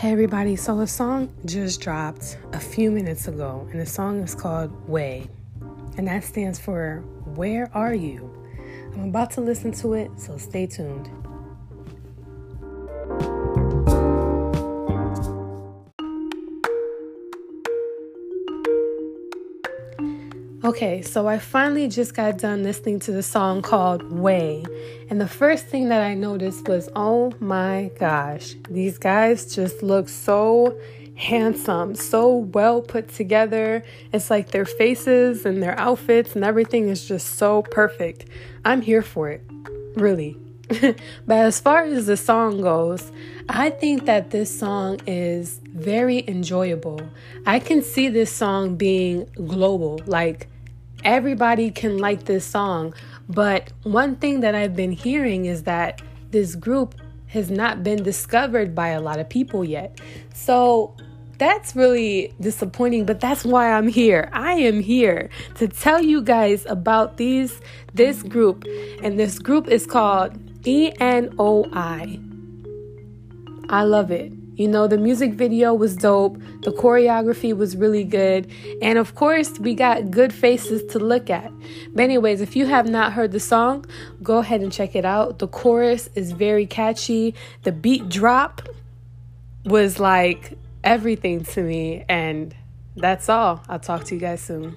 Hey everybody, so a song just dropped a few minutes ago, and the song is called Way, and that stands for Where Are You? I'm about to listen to it, so stay tuned. Okay, so I finally just got done listening to the song called Way. And the first thing that I noticed was oh my gosh, these guys just look so handsome, so well put together. It's like their faces and their outfits and everything is just so perfect. I'm here for it, really. but as far as the song goes, I think that this song is very enjoyable. I can see this song being global, like everybody can like this song. But one thing that I've been hearing is that this group has not been discovered by a lot of people yet. So that's really disappointing, but that's why I'm here. I am here to tell you guys about these this group, and this group is called ENOI. I love it. You know, the music video was dope, the choreography was really good, and of course, we got good faces to look at. But, anyways, if you have not heard the song, go ahead and check it out. The chorus is very catchy, the beat drop was like everything to me, and that's all. I'll talk to you guys soon.